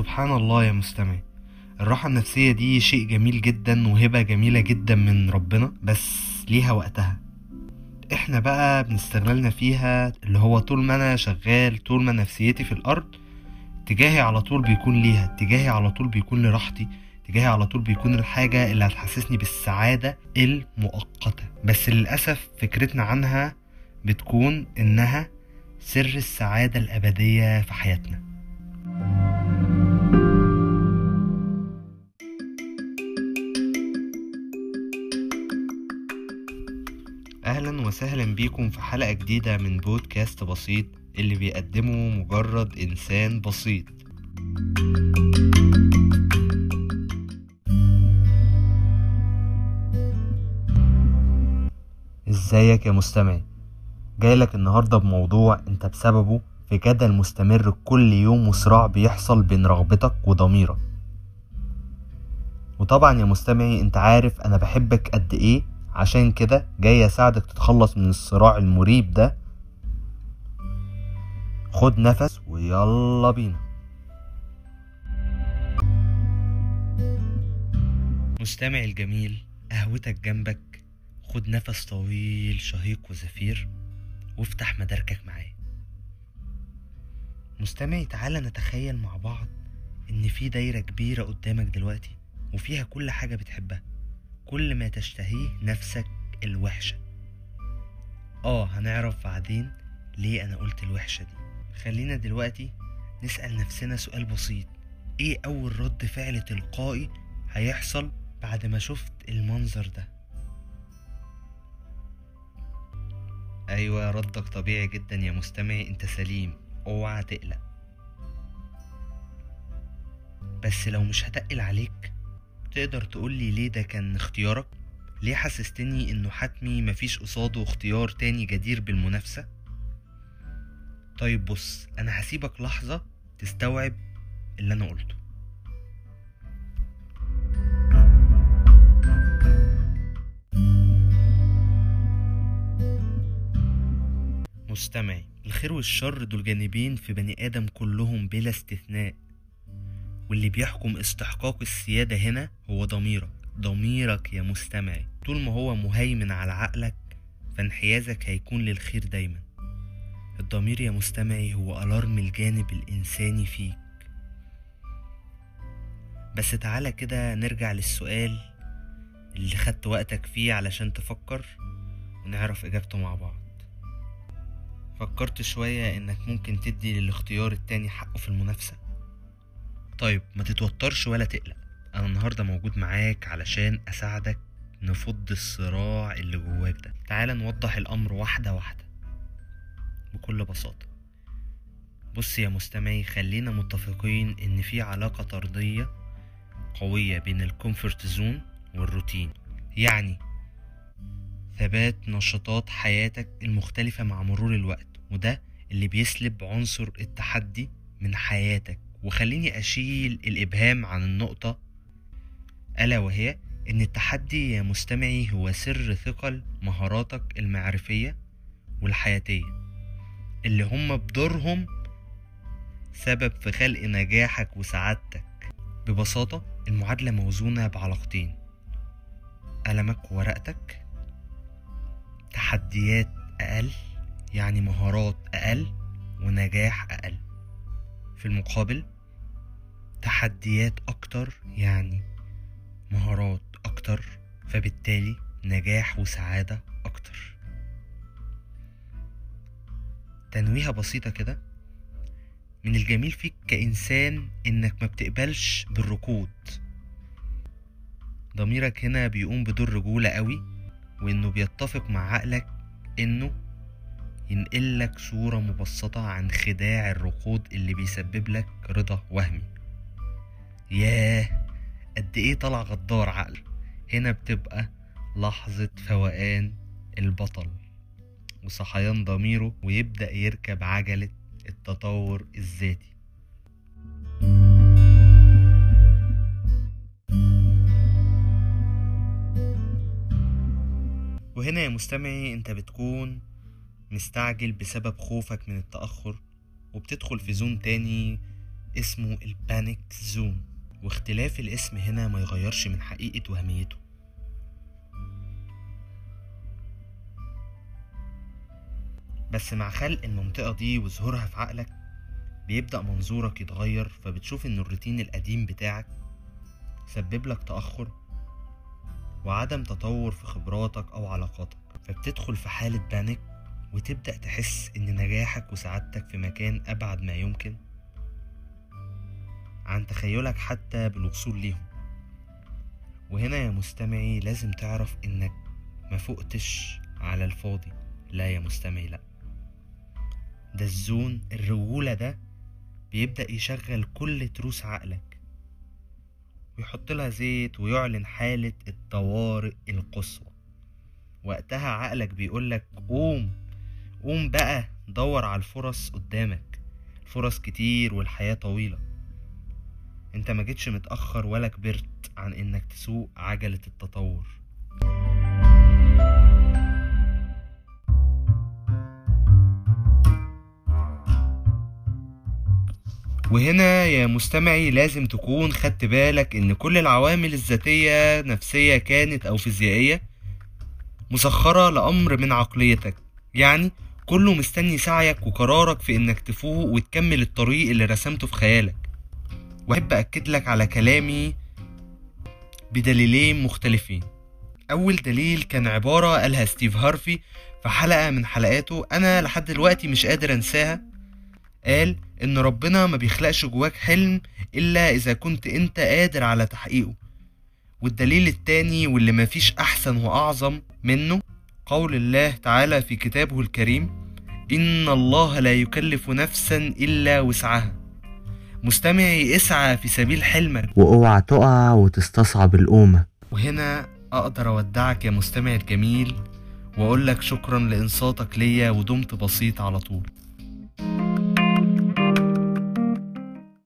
سبحان الله يا مستمع. الراحة النفسية دي شيء جميل جدا وهبة جميلة جدا من ربنا بس ليها وقتها. إحنا بقى بنستغلنا فيها اللي هو طول ما أنا شغال طول ما نفسيتي في الأرض اتجاهي على طول بيكون ليها اتجاهي على طول بيكون لراحتي اتجاهي على طول بيكون الحاجة اللي هتحسسني بالسعادة المؤقتة. بس للأسف فكرتنا عنها بتكون إنها سر السعادة الأبدية في حياتنا. أهلا وسهلا بيكم في حلقة جديدة من بودكاست بسيط اللي بيقدمه مجرد إنسان بسيط. إزيك يا مستمع؟ جايلك النهاردة بموضوع أنت بسببه في جدل مستمر كل يوم وصراع بيحصل بين رغبتك وضميرك. وطبعا يا مستمعي أنت عارف أنا بحبك قد إيه عشان كده جاي اساعدك تتخلص من الصراع المريب ده. خد نفس ويلا بينا. مستمع الجميل قهوتك جنبك. خد نفس طويل شهيق وزفير وافتح مداركك معايا. مستمعي تعالى نتخيل مع بعض إن في دايرة كبيرة قدامك دلوقتي وفيها كل حاجة بتحبها. كل ما تشتهيه نفسك الوحشة. آه هنعرف بعدين ليه أنا قلت الوحشة دي. خلينا دلوقتي نسأل نفسنا سؤال بسيط. إيه أول رد فعل تلقائي هيحصل بعد ما شفت المنظر ده؟ أيوه ردك طبيعي جدا يا مستمعي أنت سليم. أوعى تقلق. بس لو مش هتقل عليك تقدر تقولي ليه ده كان اختيارك؟ ليه حسستني إنه حتمي مفيش قصاده اختيار تاني جدير بالمنافسة؟ طيب بص أنا هسيبك لحظة تستوعب اللي أنا قلته. مستمعي الخير والشر دول جانبين في بني آدم كلهم بلا استثناء. واللي بيحكم استحقاق السيادة هنا هو ضميرك. ضميرك يا مستمعي. طول ما هو مهيمن على عقلك فانحيازك هيكون للخير دايما. الضمير يا مستمعي هو ألارم الجانب الإنساني فيك. بس تعالى كده نرجع للسؤال اللي خدت وقتك فيه علشان تفكر ونعرف إجابته مع بعض. فكرت شوية إنك ممكن تدي للاختيار التاني حقه في المنافسة. طيب ما تتوترش ولا تقلق. أنا النهاردة موجود معاك علشان أساعدك نفض الصراع اللي جواك ده. تعال نوضح الأمر واحدة واحدة بكل بساطة. بص يا مستمعي خلينا متفقين إن في علاقة طردية قوية بين ال comfort zone والروتين. يعني ثبات نشاطات حياتك المختلفة مع مرور الوقت وده اللي بيسلب عنصر التحدي من حياتك. وخليني أشيل الإبهام عن النقطة ألا وهي إن التحدي يا مستمعي هو سر ثقل مهاراتك المعرفية والحياتية اللي هم بدورهم سبب في خلق نجاحك وسعادتك. ببساطة المعادلة موزونة بعلاقتين قلمك وورقتك. تحديات أقل يعني مهارات أقل ونجاح أقل. في المقابل تحديات أكتر يعني مهارات أكتر فبالتالي نجاح وسعادة أكتر. تنويهة بسيطة كده. من الجميل فيك كإنسان إنك ما بتقبلش بالركود. ضميرك هنا بيقوم بدور رجولة قوي وإنه بيتفق مع عقلك إنه ينقلك صورة مبسطة عن خداع الركود اللي بيسبب لك رضا وهمي. ياه قد إيه طلع غدار عقل. هنا بتبقى لحظة فوقان البطل وصحيان ضميره ويبدأ يركب عجلة التطور الذاتي. وهنا يا مستمعي أنت بتكون مستعجل بسبب خوفك من التأخر وبتدخل في zone تاني اسمه ال panic zone واختلاف الاسم هنا ما يغيرش من حقيقة وهميته. بس مع خلق المنطقة دي وظهورها في عقلك بيبدأ منظورك يتغير فبتشوف إن الروتين القديم بتاعك سبب لك تأخر وعدم تطور في خبراتك أو علاقاتك فبتدخل في حالة بانيك وتبدأ تحس إن نجاحك وسعادتك في مكان أبعد ما يمكن؟ عن تخيلك حتى بالوصول ليهم. وهنا يا مستمعي لازم تعرف إنك ما فقتش على الفاضي. لا يا مستمعي لأ. ده الزون الرجولة ده بيبدأ يشغل كل تروس عقلك. ويحط لها زيت ويعلن حالة الطوارئ القصوى. وقتها عقلك بيقولك قوم قوم بقى دور على الفرص قدامك. فرص كتير والحياة طويلة. انت ما جيتش متأخر ولا كبرت عن إنك تسوق عجلة التطور. وهنا يا مستمعي لازم تكون خدت بالك إن كل العوامل الذاتية نفسية كانت أو فيزيائية مسخرة لأمر من عقليتك. يعني كله مستني سعيك وقرارك في إنك تفوق وتكمل الطريق اللي رسمته في خيالك. وأحب اكد لك على كلامي بدليلين مختلفين. أول دليل كان عبارة قالها ستيف هارفي في حلقة من حلقاته أنا لحد دلوقتي مش قادر أنساها. قال إن ربنا ما بيخلقش جواك حلم إلا إذا كنت أنت قادر على تحقيقه. والدليل التاني واللي مفيش أحسن وأعظم منه قول الله تعالى في كتابه الكريم إن الله لا يكلف نفسا إلا وسعها. مستمعي اسعى في سبيل حلمك. وأوعى تقع وتستصعب القومة وهنا أقدر أودعك يا مستمع الجميل وأقول لك شكرا لإنصاتك ليا ودمت بسيط على طول.